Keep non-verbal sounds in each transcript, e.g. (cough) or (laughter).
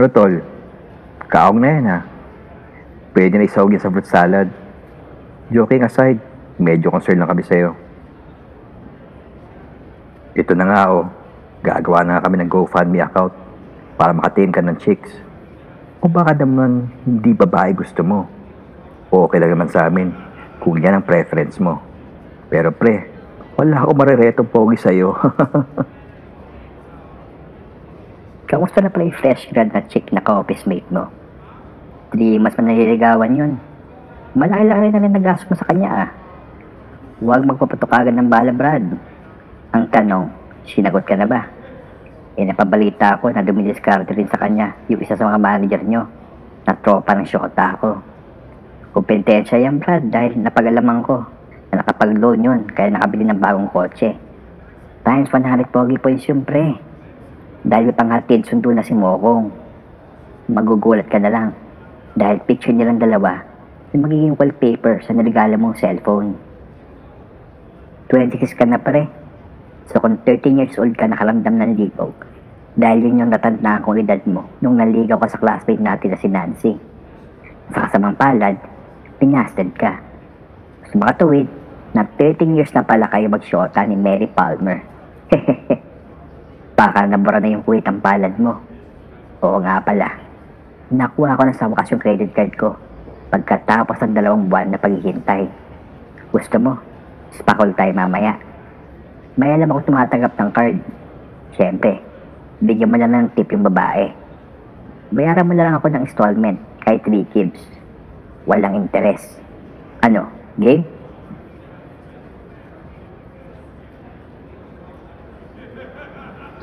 Ano tol? Kaong na yan ha. Pwede na isawag yan sa fruit salad. Joking aside, medyo concerned lang kami sa'yo. Ito na nga oh, gagawa na kami ng GoFundMe account para makatain ka ng chicks. Kung baka naman hindi babae gusto mo, okay lang naman sa amin kung yan ang preference mo. Pero pre, wala ako mariretong pogi sa'yo. (laughs) Kamusta na pala yung fresh grad na chick na ka-office mate mo? Di mas manaliligawan yun. Malaki-laki na rin nagastos mo sa kanya ah. Huwag magpapatukagan ng bala, Brad. Ang tanong, sinagot ka na ba? Eh napabalita ako na dumidiskarte rin sa kanya yung isa sa mga manager nyo na tropa ng syota ako. Kumpetensya yan, Brad, dahil napagalaman ko na nakapag-loan yun kaya nakabili ng bagong kotse. Times 100 pogi points yun, pre. Dahil panghatid sundo na si Mokong. Magugulat ka na lang. Dahil picture nilang dalawa yung magiging wallpaper sa naligala mong cellphone. 26 ka na pare. So kung 13 years old ka nakalamdam ng ligaw, dahil yun yung natandaan kong edad mo nung naligaw ka sa classmate natin na si Nancy. Sa kasamang palad, pinasted ka. Sa mga tuwid, na 13 years na pala kayo magsyota ni Mary Palmer. (laughs) Baka nabura na yung kuwit ang palad mo. Oo nga pala. Nakuha ko na sa wakas yung credit card ko pagkatapos ng dalawang buwan na paghihintay. Gusto mo? Spakol tayo mamaya. May alam ako tumatanggap ng card. Siyempre, bigyan mo na ng tip yung babae. Bayaran mo na lang ako ng installment kahit 3 kids. Walang interes. Ano, game?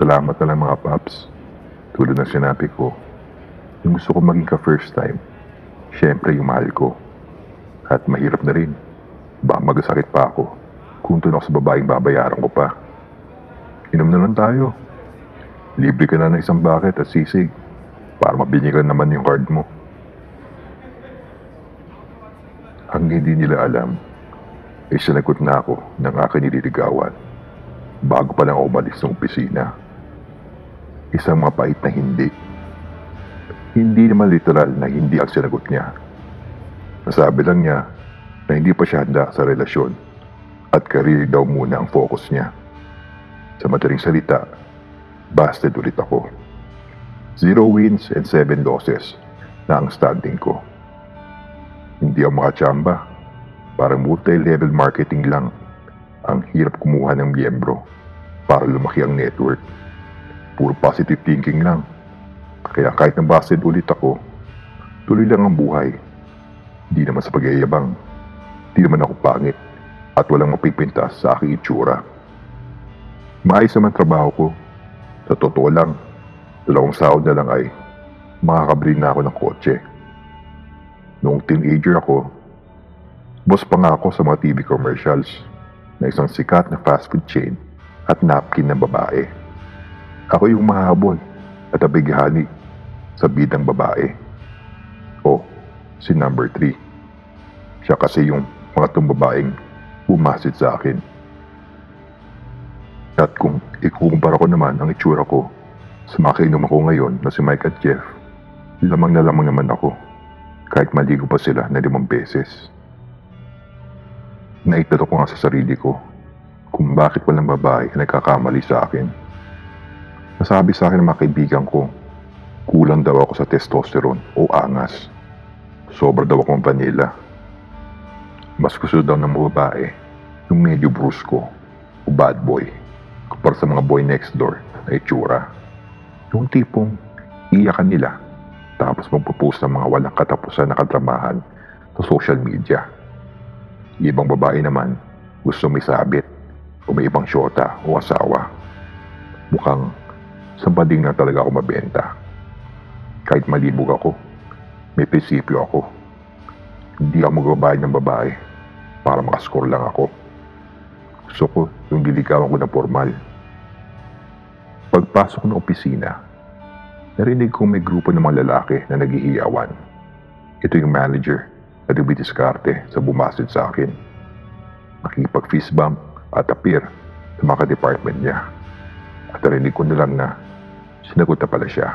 Salamat na lang mga paps. Tulad ng sinabi ko, yung gusto ko maging ka first time, syempre yung mahal ko. At mahirap na rin. Baka magasakit pa ako kung tunok sa babaeng babayaran ko pa. Inom na lang tayo. Libre ka na ng isang bucket at sisig para mabinyagan naman yung card mo. Ang hindi nila alam, ay sinagot na ako ng aking nililigawan bago pa lang umalis ng opisina. Isang mapait na hindi. Hindi naman literal na hindi ang sinagot niya. Nasabi lang niya na hindi pa siya handa sa relasyon at career daw muna ang focus niya. Sa madaling salita, busted ulit ako. Zero wins and seven losses na ang standing ko. Hindi ako makachamba. Parang multi-level marketing lang. Ang hirap kumuha ng miyembro para lumaki ang network. Puro positive thinking lang. Kaya kahit na busted ulit ako, tuloy lang ang buhay. Di naman sa pag-iayabang. Di naman ako pangit at walang mapipintas sa aking itsura. Maayos naman trabaho ko. Sa totoo lang, dalawang sahod na lang ay makakabili na ako ng kotse. Noong teenager ako, boss pa nga ako sa mga TV commercials na isang sikat na fast food chain at napkin ng babae. Ako yung mahabol at abighani sa bidang babae. O, si number 3. Siya kasi yung mga tong babaeng umasit sa akin. At kung ikukumpara ko naman ang itsura ko sa mga kainom ako ngayon na si Mike at Jeff, lamang na lamang naman ako kahit maligo pa sila na limang beses. Naitalo ko nga sa sarili ko kung bakit walang babae na nagkakamali sa akin. Nasabi sa akin ng mga kaibigan ko, kulang daw ako sa testosterone o angas. Sobra daw akong vanilla. Mas gusto daw ng mga babae yung medyo brusko o bad boy kumpara sa mga boy next door na itsura. Yung tipong iyakan nila tapos magpo-post ng mga walang katapusan na kadramahan sa social media. Ibang babae naman gusto may sabit o may ibang syota o asawa. Mukhang sa na talaga ako mabenta. Kahit malibog ako, may prinsipyo ako. Hindi ako magbabayad ng babae para makascore lang ako. Gusto ko yung diligawan ko na formal. Pagpasok ng opisina, narinig kong may grupo ng mga lalaki na naghihiyawan. Ito yung manager na dumidiskarte sa bumasid sa akin. Nakikipag fist bump at appear sa mga department niya. At narinig ko na lang na sinagot na pala siya.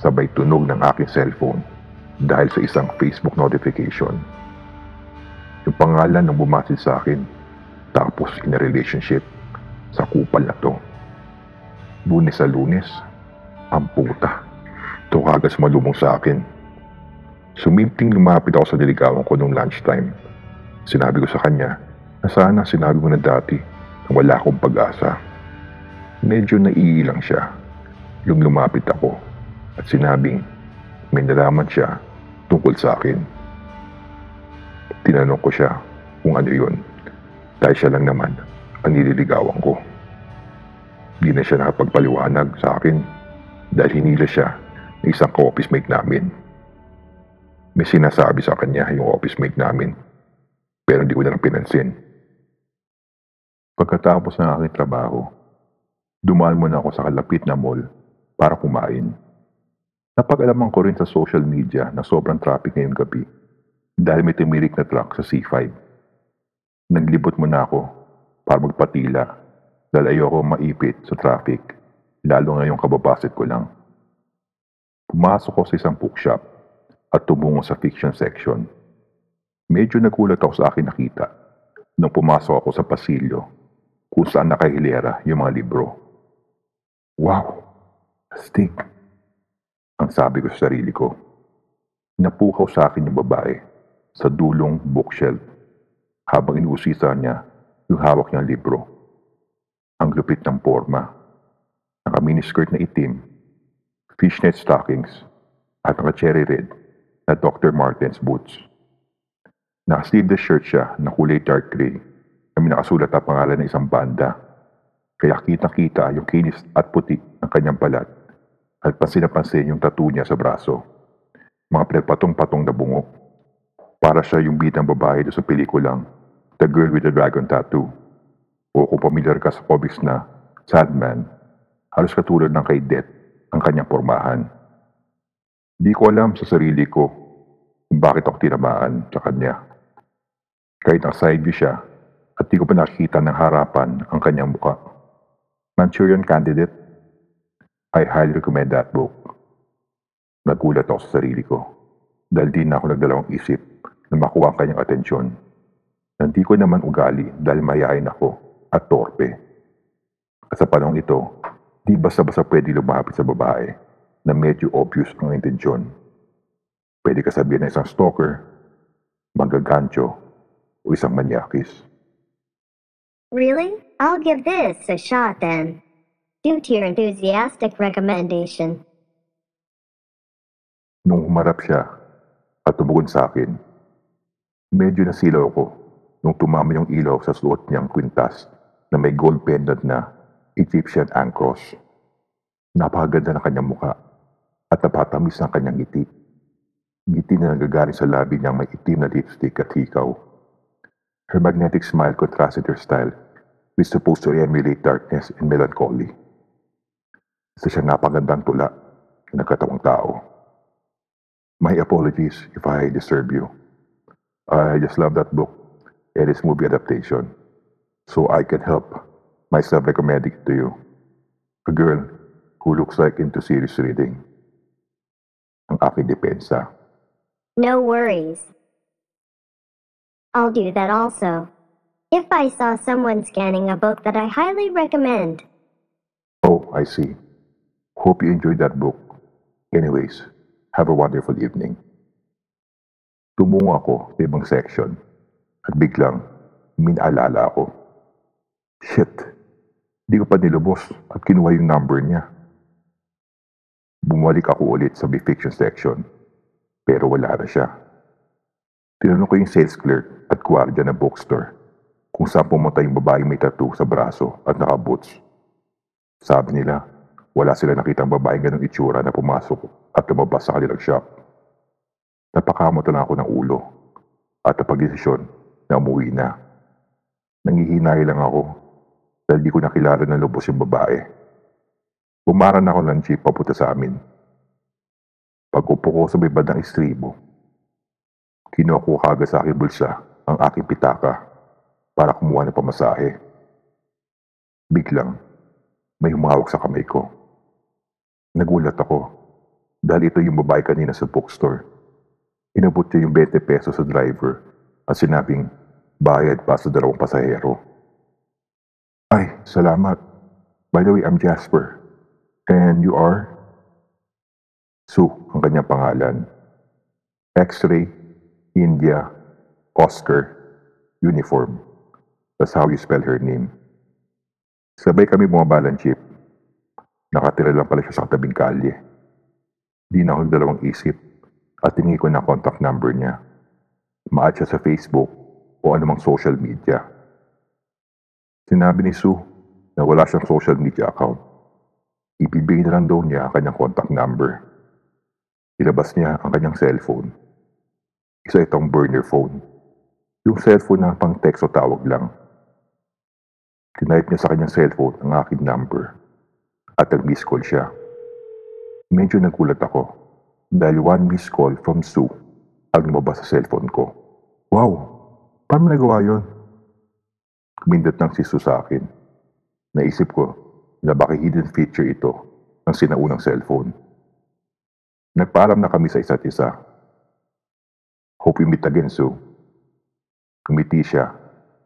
sabay tunog ng aking cellphone dahil sa isang Facebook notification. Yung pangalan ng bumasid sa akin, tapos in a relationship sa kupal na to. Lunes sa lunes, ang puta. Ito kagad sumalubong sa akin. Sumimting lumapit ako sa niligawan ko nung lunchtime. Sinabi ko sa kanya na sana sinabi mo na dati na wala akong pag-asa. Medyo naiilang siya. Yung lumapit ako at sinabing may nalaman siya tungkol sa akin. Tinanong ko siya kung ano yun dahil siya lang naman ang nililigawan ko. Di na siya nakapagpaliwanag sa akin dahil hinila siya ng isang ka-office mate namin. May sinasabi sa kanya yung office mate namin pero hindi ko na lang pinansin. Pagkatapos ng aking trabaho, dumaan muna ako sa kalapit na mall para kumain. Napag-alaman ko rin sa social media na sobrang traffic ngayong gabi dahil may tumirik na truck sa C5. Naglibot muna ako para magpatila dahil ayoko maipit sa traffic lalo ngayong kababasit ko lang. Pumasok ko sa isang bookshop at tumungo sa fiction section. Medyo nagulat ako sa akin nakita nung pumasok ako sa pasilyo kung saan nakahilera yung mga libro. Wow! Astig! Ang sabi ko sa sarili ko. Napukaw sa akin yung babae sa dulong bookshelf habang inuusisa niya yung hawak niyang libro. Ang lupit ng forma. Naka-miniskirt na itim, fishnet stockings, at naka-cherry red na Dr. Martens boots. Naka-sleeveless shirt siya na kulay dark gray na may nakasulat ang pangalan ng isang banda. Kaya kitang-kita yung kinis at puti ng kanyang balat at pansin-pansin yung tattoo niya sa braso. Mga pinagpatong-patong na bungo. Para siya yung bitang babae doon sa pelikulang The Girl with the Dragon Tattoo. O kung pamilyar ka sa comics na Sandman, halos katulad ng kay Death ang kanyang pormahan. Di ko alam sa sarili ko kung bakit ako tinamaan sa kanya. Kahit ang side view siya at di ko pa nakikita ng harapan ang kanyang muka. Manchurian Candidate, I highly recommend that book. Nagulat ako sa sarili ko dahil di na ako nagdalawang isip na makuha ang kanyang atensyon. Hindi ko naman ugali dahil mayayain ako at torpe. At sa panahon ito, di basta-basta pwede lumapit sa babae na medyo obvious ang intensyon. Pwede ka sabihin na isang stalker, magagancho, o isang manyakis. Really? I'll give this a shot then. Due to your enthusiastic recommendation. Nung humarap siya at tumugon sa akin, medyo nasilaw ako nung tumama yung ilaw sa suot niyang kwintas na may gold pendant na Egyptian ankros. Napakaganda ng kanyang muka at napatamis ng kanyang ngiti. Ngiti na nagagaling sa labi niyang may itim na lipstick at hikaw. Her magnetic smile contrasted her style which supposed to emulate darkness and melancholy. Isa siyang napagandang tula na nagkatawang tao. My apologies if I disturb you. I just love that book and its movie adaptation, so I can help myself recommending it to you. A girl who looks like into serious reading. Ang aking depensa. No worries. I'll do that also. If I saw someone scanning a book that I highly recommend. Oh, I see. Hope you enjoyed that book. Anyways, have a wonderful evening. Tumungo ako sa ibang section at biglang minaalala ako. Shit, di ko pa nilubos at kinuha yung number niya. Bumalik ako ulit sa fiction section pero wala na siya. Tinanong ko yung sales clerk at gwardiya ng bookstore kung saan pumunta yung babaeng may tattoo sa braso at naka-boots. Sabi nila, wala sila nakitang babaeng ganong itsura na pumasok at lumabas sa kanilang shop. Napakamot na ako ng ulo at napag-desisyon na umuwi na. Nangihinay lang ako dahil di ko nakilala ng lubos yung babae. Bumaran ako ng jeep papunta sa amin. Pag upo ko sa may bandang istribo, kinuha ko kagad sa aking bulsa ang aking pitaka para kumuha ng pamasahe. Biglang, may humawak sa kamay ko. Nagulat ako Dahil ito yung babae kanina sa bookstore. Inabot niya yung 20 pesos sa driver at sinabing bayad pa sa dalawang pasahero. Ay, salamat. By the way, I'm Jasper. And you are? Sue, ang kanyang pangalan. X-ray, India, Oscar, uniform. That's how you spell her name. Sabay kami bumaba ng jeep. Nakatira lang pala siya sa katabing kalye. Di na ako dalawang isip at tingi ko na contact number niya. Maad siya sa Facebook o anumang social media. Sinabi ni Sue na wala siyang social media account. Ibibigay na lang daw niya ang kanyang contact number. Ilabas niya ang kanyang cellphone. Isa itong burner phone. Yung cellphone na pang text o tawag lang. Tinype niya sa kanyang cellphone ang aking number at nag-miss call siya. Medyo nagulat ako dahil one miss call from Sue ang lumabas sa cellphone ko. Wow! Paano nagawa yun? Kumindot ng si Sue sa akin. Naisip ko na baka hidden feature ito ng sinaunang cellphone. Nagpaalam na kami sa isa't isa. Hope we meet again, Sue. Kumiti siya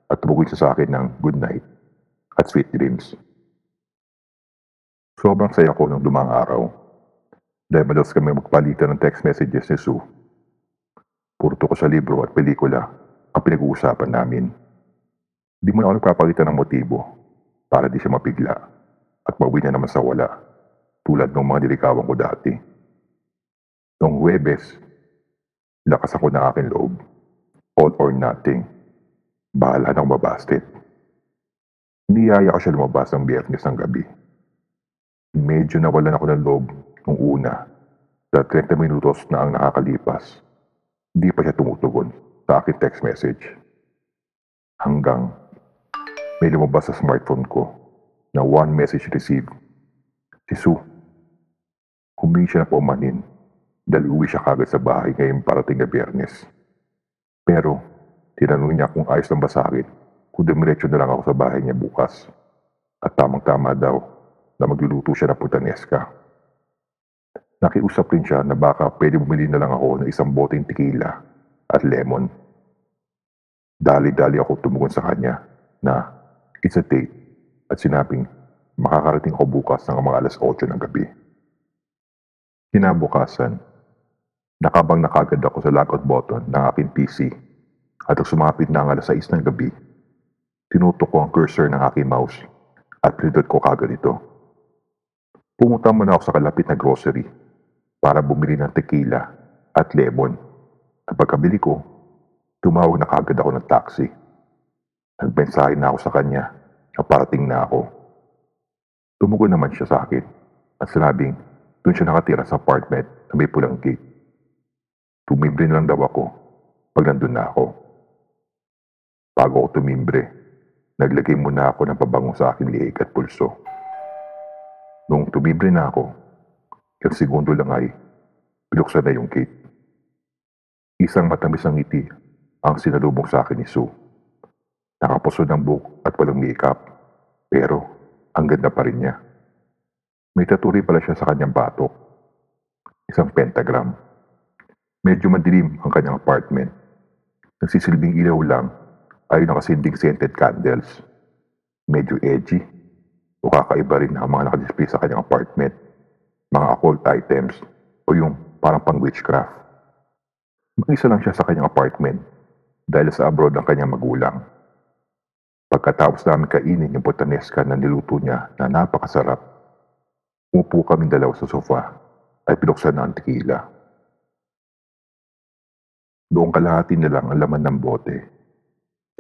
at tumugin siya sa akin ng good night at sweet dreams. Sobrang saya ko nung dumang araw dahil madalas kami magpalitan ng text messages ni Sue. Puro ko sa libro at pelikula ang pinag-uusapan namin. Di mo na ako nagpapalitan ng motibo para di siya mapigla at mawin niya naman sa wala tulad ng mga nilikawan ko dati. Noong Huwebes, lakas ako na aking loob. All or nothing. Bahala ng mabasted. Niyaya ko siya lumabas ng biyernes ng gabi. Medyo nawalan ako ng loob nung una sa 30 minutos na ang nakakalipas. Di pa siya tumutugon sa aking text message. Hanggang may lumabas sa smartphone ko na one message received. Si Sue. Humingi siya na paumanin dahil uwi siya kagad sa bahay ngayong parating na biyernes. Pero tinanong niya kung ayos lang ba sa akin kung dumiretso na lang ako sa bahay niya bukas. At tamang-tama daw na magluluto siya ng putaneska. Nakiusap rin siya na baka pwede bumili na lang ako ng isang boteng tequila at lemon. Dali-dali ako tumugon sa kanya na it's a date at sinabing makakarating ako bukas ng mga alas 8 ng gabi. Kinabukasan, nakabang nakagad ako sa logout button ng aking PC at nang sumapit na ang alas 6 ng gabi, tinutok ko ang cursor ng aking mouse at pinindot ko kagad ito. Pumunta muna ako sa kalapit na grocery para bumili ng tequila at lemon. At pagkabili ko, tumawag na kagad ako ng taxi. Nagbensahe na ako sa kanya na parating na ako. Tumugon naman siya sa akin at sinabing doon siya nakatira sa apartment na may pulang gate. Tumimbre na lang daw ako pag nandun na ako. Bago ako tumimbre, naglagay muna ako ng pabango sa aking liig at pulso. Nung tumibre na ako, isang segundo lang ay pinuksan na yung gate. Isang matamis ang ngiti ang sinalubong sa akin ni Sue. Nakapusod ng buhok at walang makeup, pero ang ganda pa rin niya. May taturi pala siya sa kanyang batok. Isang pentagram. Medyo madilim ang kanyang apartment. Nagsisilbing ilaw lang ay nakasinding scented candles. Medyo edgy o kakaiba rin ang mga nakadisplay sa kanyang apartment, mga occult items o yung parang pang witchcraft. Mag-isa lang siya sa kanyang apartment dahil sa abroad ang kanyang magulang. Pagkatapos namin kainin yung botaneska na niluto niya na napakasarap, umupo kami dalaw sa sofa at pinuksan na ang tequila. Doon kalahati na lang ang laman ng bote.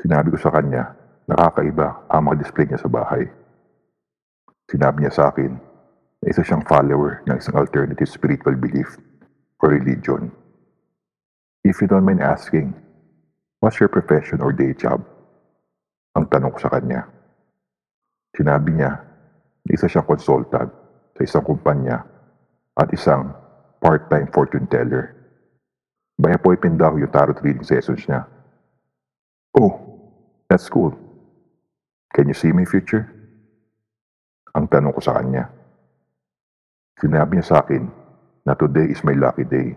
Sinabi ko sa kanya, nakakaiba ang mga display niya sa bahay. Sinabi niya sa akin na isa siyang follower ng isang alternative spiritual belief or religion. If you don't mind asking, what's your profession or day job? Ang tanong ko sa kanya. Sinabi niya na isa siyang consultant sa isang kumpanya at isang part-time fortune teller. By appointment daw yung tarot reading sessions niya. Oh, that's cool. Can you see my future? Ang tanong ko sa kanya. Sinabi niya sa akin na today is my lucky day.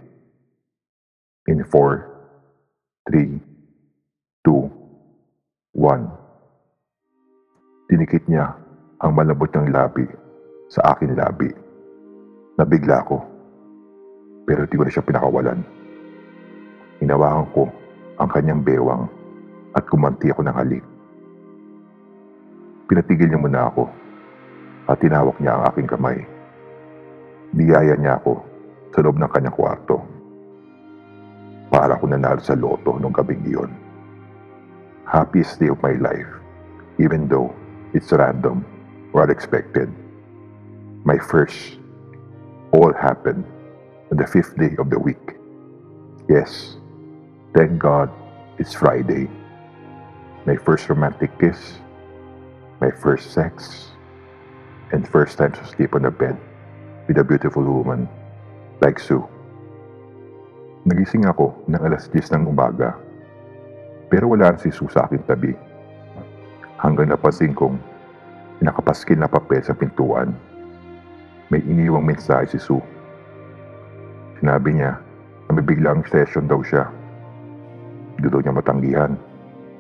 In 4, 3, 2, 1. Tinikit niya ang malambot ng labi sa akin labi. Nabigla ko. Pero di ko na siya pinakawalan. Hinawakan ko ang kanyang bewang at kumanti ako ng halik. Pinatigil niya muna ako at tinawak niya ang aking kamay. Niyaya niya ako sa loob ng kanyang kwarto. Para ako nanalo sa loto nung gabing iyon. Happiest day of my life, even though it's random or unexpected. My first all happened on the fifth day of the week. Yes, thank God it's Friday. My first romantic kiss, my first sex, and first time to sleep on a bed with a beautiful woman like Sue. Nagising ako ng alas 10 ng umaga, pero wala si Sue sa aking tabi. Hanggang napansin kong nakapaskil na papel sa pintuan. May iniwang mensahe si Sue. Sinabi niya na may biglang session daw siya. Daw niya matanggihan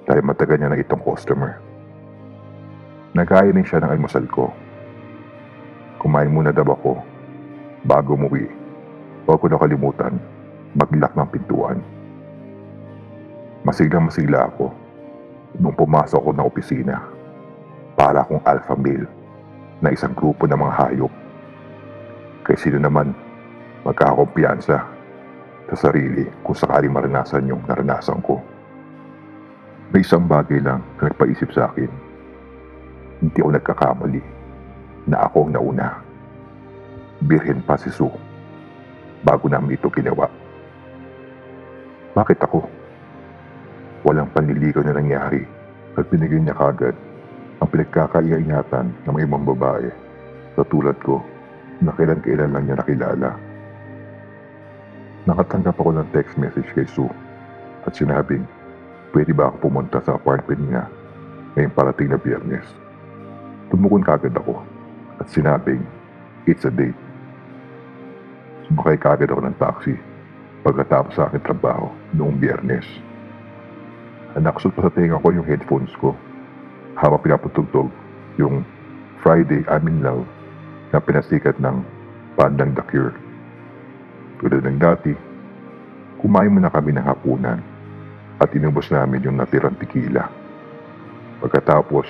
dahil matagal niya na itong customer. Nagaya rin siya ng almusal ko. Kumain muna daw ako bago umuwi. Huwag ko nakalimutan maglak ng pintuan. Masiglang masigla ako nung pumasok ako ng opisina para akong alpha male na isang grupo ng mga hayop. Kay sino naman magkakakumpiyansa sa sarili kung sakaling maranasan yung naranasan ko. May isang bagay lang na nagpaisip sa akin. Hindi ako nagkakamali na ako ang nauna. Birhen pa si Sue bago namin ito ginawa. Bakit ako? Walang panliligaw na nangyari at binigay niya kagad ang pinagkakaingatan ng mga ibang babae sa tulad ko na kailan-kailan lang niya nakilala. Nakatanggap ako ng text message kay Sue at sinabing pwede ba ako pumunta sa apartment niya ngayong parating na biyernes. Tumukon kagad ako at sinabing it's a date. Sumakay kagad ako ng taxi pagkatapos sa aking trabaho noong biyernes. Naksot pa sa tenga ko yung headphones ko habang pinapatugtog yung Friday I'm in Love na pinasikat ng bandang The Cure. Tulad ng dati, kumain muna kami ng hapunan at inubos namin yung natirang tikila. Pagkatapos,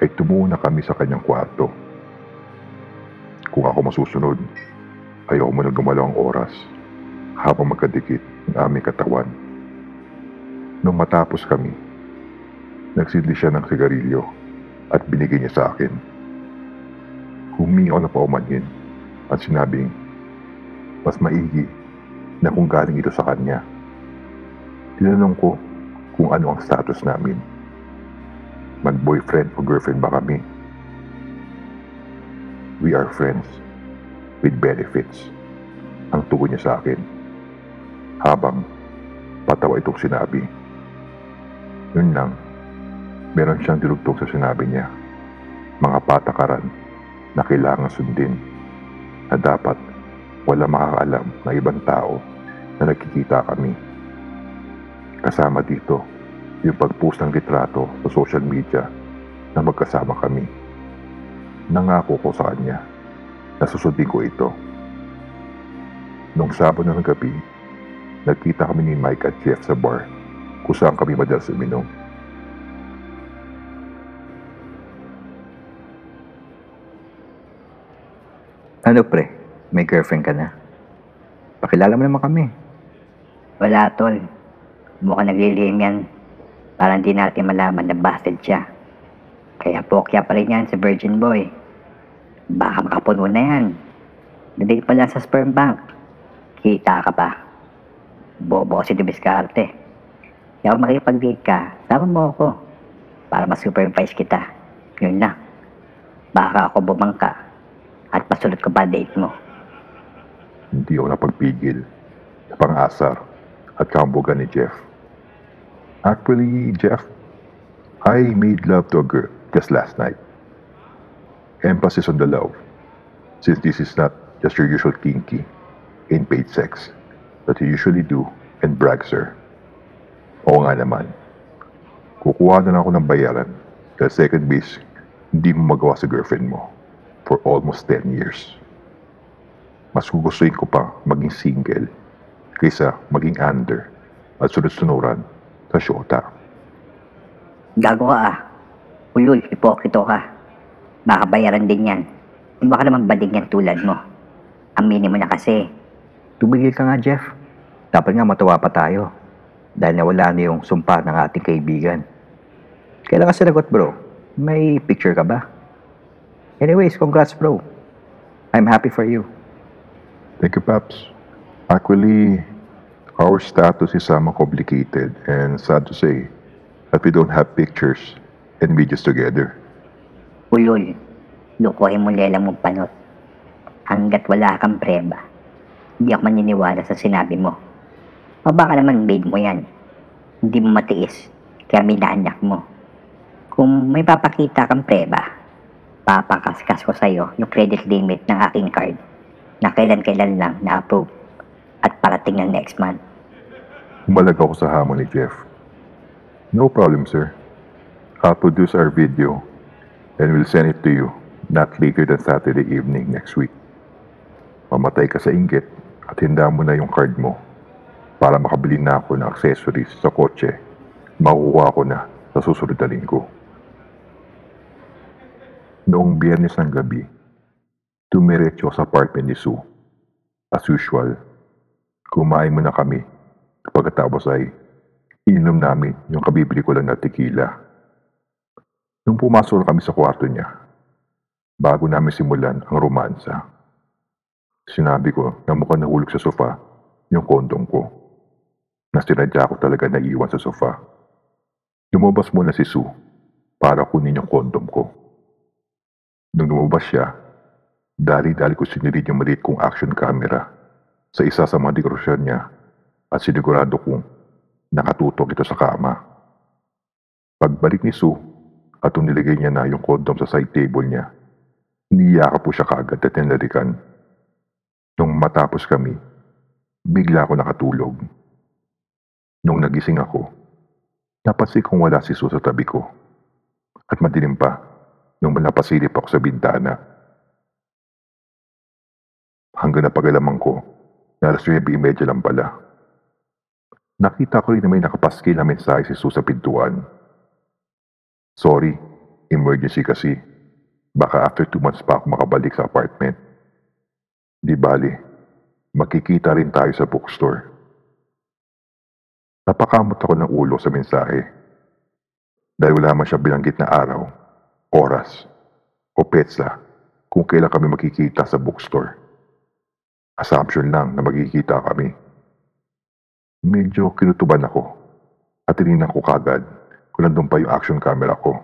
ay tumuo na kami sa kanyang kwarto. Kung ako masusunod, ayaw mo na gumalaw ang oras habang magkadikit ang aming katawan. Nung matapos kami, nagsidli siya ng sigarilyo at binigay niya sa akin. Humingi ako na paumanhin at sinabing, mas maigi na kung galing ito sa kanya. Tinanong ko kung ano ang status namin. Mag-boyfriend o girlfriend ba kami? We are friends with benefits. Ang tugon niya sa akin. Habang patawa itong sinabi. Yun lang, meron siyang dilugtog sa sinabi niya. Mga patakaran na kailangan sundin na dapat wala makakaalam na ibang tao na nagkikita kami. Kasama dito yung pag-post ng litrato sa social media na magkasama kami. Nangako ko sa kanya na susundin ko ito. Nung Sabado ng gabi, nagkita kami ni Mike at Jeff sa bar kung saan kami madalas uminom. Ano pre, may girlfriend ka na? Pakilala mo naman kami. Wala, tol. Mukhang naglilihim yan. Para hindi natin malaman na busted siya. Kaya pokya pa rin yan si Virgin Boy. Baka makapuno na yan. Nandito pa lang sa sperm bank. Kita ka pa. Bobo kasi dumiskarte. Kaya kung makipag-date ka, sama mo ako. Para ma-supervise kita. Yun lang. Baka ako bumangka. At masulot ko pa date mo. Hindi ako napagpigil sa pang-asar at kambugan ni Jeff. Actually, Jeff, I made love to a girl just last night. Emphasis on the love, since this is not just your usual kinky. in paid sex that you usually do and brag, sir. Oo nga naman. Kukuha na ako ng bayaran dahil second base, hindi mo magawa sa girlfriend mo for almost 10 years. Mas gugustuhin ko pa maging single kaysa maging under at sunod-sunuran sa syota. Gago ka ah. Ulul, hipokrito ka. Baka bayaran din yan. Baka naman bading yan tulad mo. Aminin mo na kasi. Tumigil ka nga, Jeff. Dapat nga matawa pa tayo. Dahil nawala na yung sumpa ng ating kaibigan. Kailan ka sinagot, bro? May picture ka ba? Anyways, congrats, bro. I'm happy for you. Thank you, Paps. Actually, our status is somewhat complicated and sad to say that we don't have pictures and videos together. Ulul, lukuhin mo lela mong panot. Hanggat wala kang preba, hindi ako maniniwala sa sinabi mo. O baka naman made mo yan. Hindi mo matiis, kaya minaanak mo. Kung may papakita kang preba, papakaskas ko sa'yo yung credit limit ng aking card na kailan-kailan lang na-approve at parating ng next month. Umalag ako sa hamon ni Jeff. No problem, sir. I'll produce our video and we'll send it to you not later than Saturday evening next week. Mamatay ka sa inggit at hinda mo na yung card mo para makabili na ako ng accessories sa kotse. Makukuha ko na sa susunod na linggo. Noong biyernes ng gabi, tumiretso sa apartment ni Sue. As usual, kumain muna kami. Pagkatapos ay ininom namin yung kabibili ko lang na tequila. Nung pumasok na kami sa kwarto niya, bago namin simulan ang romansa, sinabi ko na mukhang nahulog sa sofa yung kondom ko. Na sinadya ko talaga na iwan sa sofa. Lumabas muna si Sue para kunin yung kondom ko. Nung lumabas siya, dali-dali ko sinirid yung maliit kong action camera sa isa sa mga dekorasyon niya at sinigurado kong nakatutok ito sa kama. Pagbalik ni Sue at nung nilagay niya na yung kondom sa side table niya, niyaka po siya kagad at tinalikan. Nung matapos kami, bigla ako nakatulog. Nung nagising ako, napansin kong wala si Sue sa tabi ko. At madilim pa nung napasilip ako sa bintana. Hanggang napagalaman ko na alas 9.30 lang pala. Nakita ko rin na may nakapaskil na mensahe si Sue sa pintuan. Sorry, emergency kasi. Baka after two months pa ako makabalik sa apartment. Di bali, makikita rin tayo sa bookstore. Napakamot ako ng ulo sa mensahe. Dahil wala man siya binanggit na araw, oras, o petsa kung kailan kami makikita sa bookstore. Assumption lang na magkikita kami. Medyo kinutuban ako at tinignan ko kagad kung nandun pa yung action camera ko.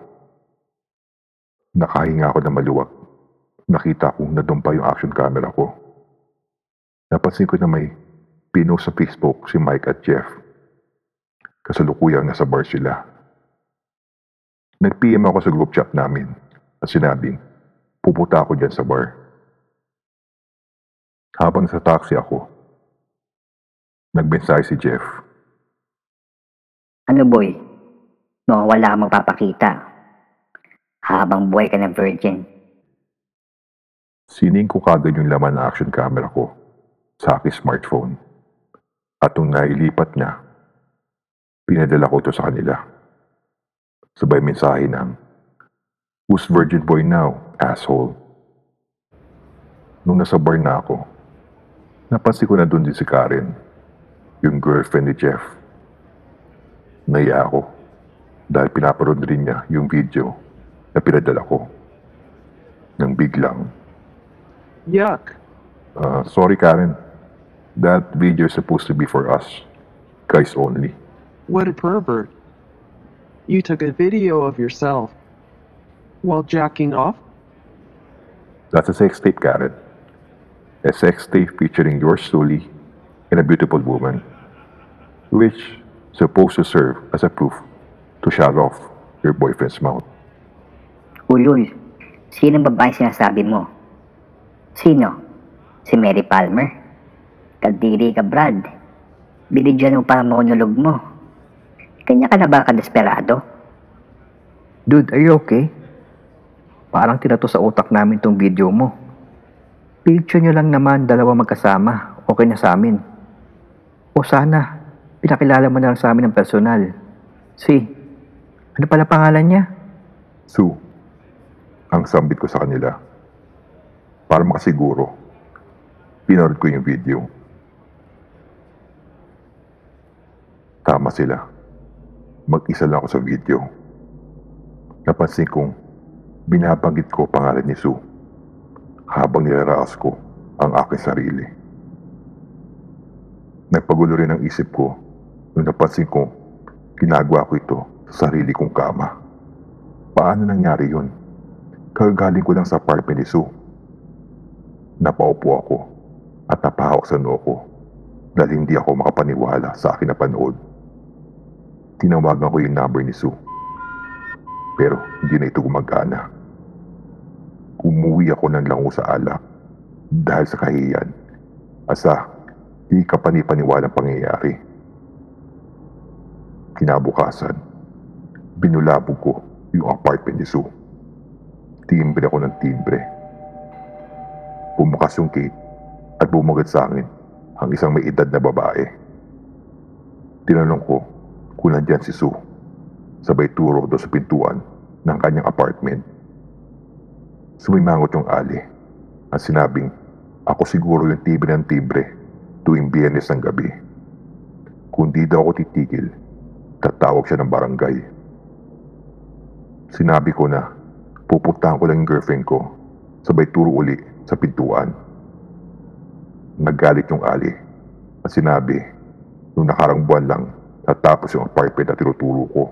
Nakahinga ako na maluwag. Nakita kong nandun pa yung action camera ko. Napansin ko na may pinost sa Facebook si Mike at Jeff. Kasalukuyang nasa bar sila. Nag-PM ako sa group chat namin at sinabing, pupunta ako dyan sa bar. Habang sa taxi ako, nagmensahe si Jeff. Ano boy? No, wala magpapakita. Habang buhay ka ng virgin. Sining ko kagad yung laman ng action camera ko sa aking smartphone. At nung nailipat niya, pinadala ko ito sa kanila. Sabay mensahe ng, Who's virgin boy now, asshole? Nung nasa bar na ako, napansin ko na doon din si Karen, yung girlfriend ni Jeff. Naiya ako dahil pinaparoon rin niya yung video na pinadala ko. Nang biglang, Yuck. Uh, sorry, Karen. That video is supposed to be for us. Guys only. What a pervert. You took a video of yourself while jacking off? That's a sex tape, Karen. A sex tape featuring yours truly and a beautiful woman. Which supposed to serve as a proof to shut off your boyfriend's mouth. Ulul, sinong babae sinasabi mo? Sino? Si Mary Palmer? Kadiri ka, Brad. Binidyan mo pa ang mo. Kanya ka na ba kadesperado? Dude, are you okay? Parang tinato sa utak namin tong video mo. Picture nyo lang naman dalawa magkasama. Okay na sa amin. O sana, pinakilala mo na lang sa amin ng personal. Si, ano pala pangalan niya? Sue, ang sambit ko sa kanila. Para makasiguro, pinanood ko yung video. Tama sila. Mag-isa lang ako sa video. Napansin kong binabanggit ko pangalan ni Sue habang nilaraas ko ang aking sarili. Nagpagulo rin ang isip ko nung napansin ko ginagawa ko ito sarili kong kama. Paano nangyari yun? Kagagaling ko lang sa apartment ni Sue. Napaupo ako at napahawak sa noo ko dahil hindi ako makapaniwala sa akin na panood. Tinawagan ko yung number ni Sue. Pero hindi na ito gumagana. Umuwi ako ng lango sa alak dahil sa kahiyan at sa di kapanipaniwalang pangyayari. Kinabukasan, binulabog ko yung apartment ni Sue. Timbre ako ng timbre. Bumukas yung gate at bumagat sa akin ang isang may edad na babae. Tinanong ko kung nandyan si Sue. Sabay turo doon sa pintuan ng kanyang apartment. Sumimangot yung ali at sinabing ako siguro yung tibre ng tibre tuwing biyernes ng gabi. Kung di daw ako titigil, tatawag siya ng barangay. Sinabi ko na pupuntahan ko lang yung girlfriend ko sabay turo uli sa pintuan. Naggalit yung ali at sinabi nung nakarang buwan lang natapos yung apartment na tinuturo ko.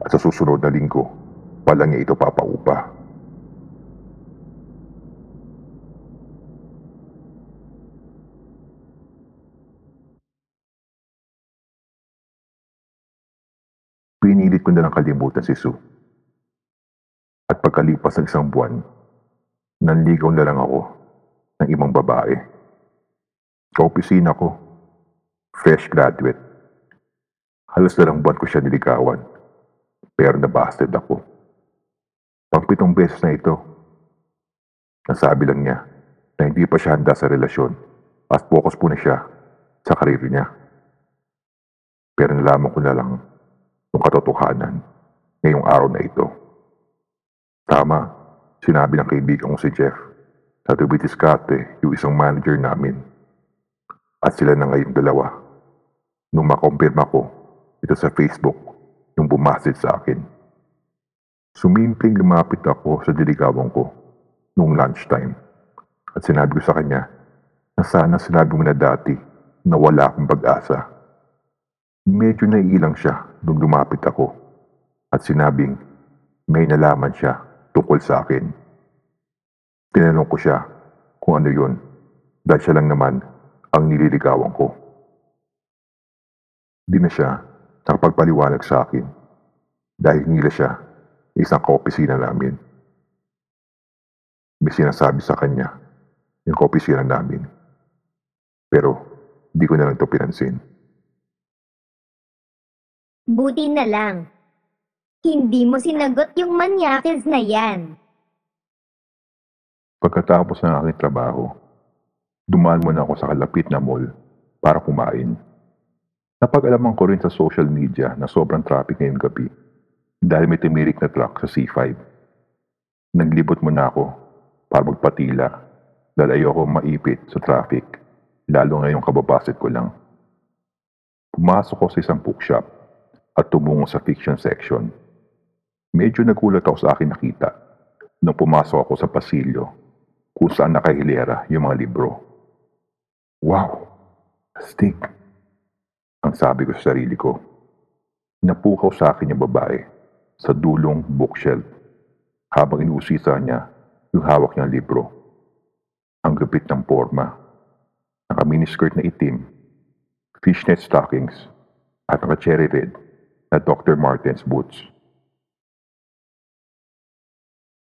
At sa susunod na linggo, walang niya ito papaupa. Pinilit ko na lang kalimutan si Sue. At pagkalipas ng isang buwan, nanligaw na lang ako ng ibang babae. Kaopisina ko, fresh graduate. Halos dalawang buwan ko siya niligawan, pero nabasted ako. Pangpitong beses na ito, nasabi lang niya na hindi pa siya handa sa relasyon at focus po na siya sa karir niya. Pero nalaman ko na lang yung katotohanan ngayong araw na ito. Tama, sinabi ng kaibigan ko si Jeff sa Tubitiscate, yung isang manager namin. At sila na ngayong dalawa. Nung makumpirma ko, ito sa Facebook, yung bumasid sa akin. Sumimpling lumapit ako sa diligawan ko nung lunchtime. At sinabi ko sa kanya na sana sinabi mo na dati na wala akong pag-asa. Medyo naiilang siya nung lumapit ako at sinabing may nalaman siya tungkol sa akin. Tinanong ko siya kung ano yun dahil siya lang naman ang nililigawan ko. Di na siya nakapagpaliwanag sa akin dahil nila siya sa isang kaopisina namin. May sinasabi sa kanya yung kaopisina namin. Pero di ko na lang ito pinansin. Buti na lang. Hindi mo sinagot yung manyakis na yan. Pagkatapos ng aking trabaho, dumaan muna ako sa kalapit na mall para kumain. Napag-alaman ko rin sa social media na sobrang traffic ngayong gabi dahil may timirik na truck sa C5. Naglibot muna ako para magpatila dahil ayoko maipit sa traffic lalo ngayong kababasit ko lang. Pumasok ko sa isang bookshop at tumungo sa fiction section. Medyo nagulat ako sa akin nakita nung pumasok ako sa pasilyo kung saan nakahilera yung mga libro. Wow! Stick! Ang sabi ko sa sarili ko. Napukaw sa akin yung babae sa dulong bookshelf habang inuusisa niya yung hawak niyang libro. Ang gupit ng forma. Naka-miniskirt na itim, fishnet stockings, at naka-cherry red na Dr. Martens boots.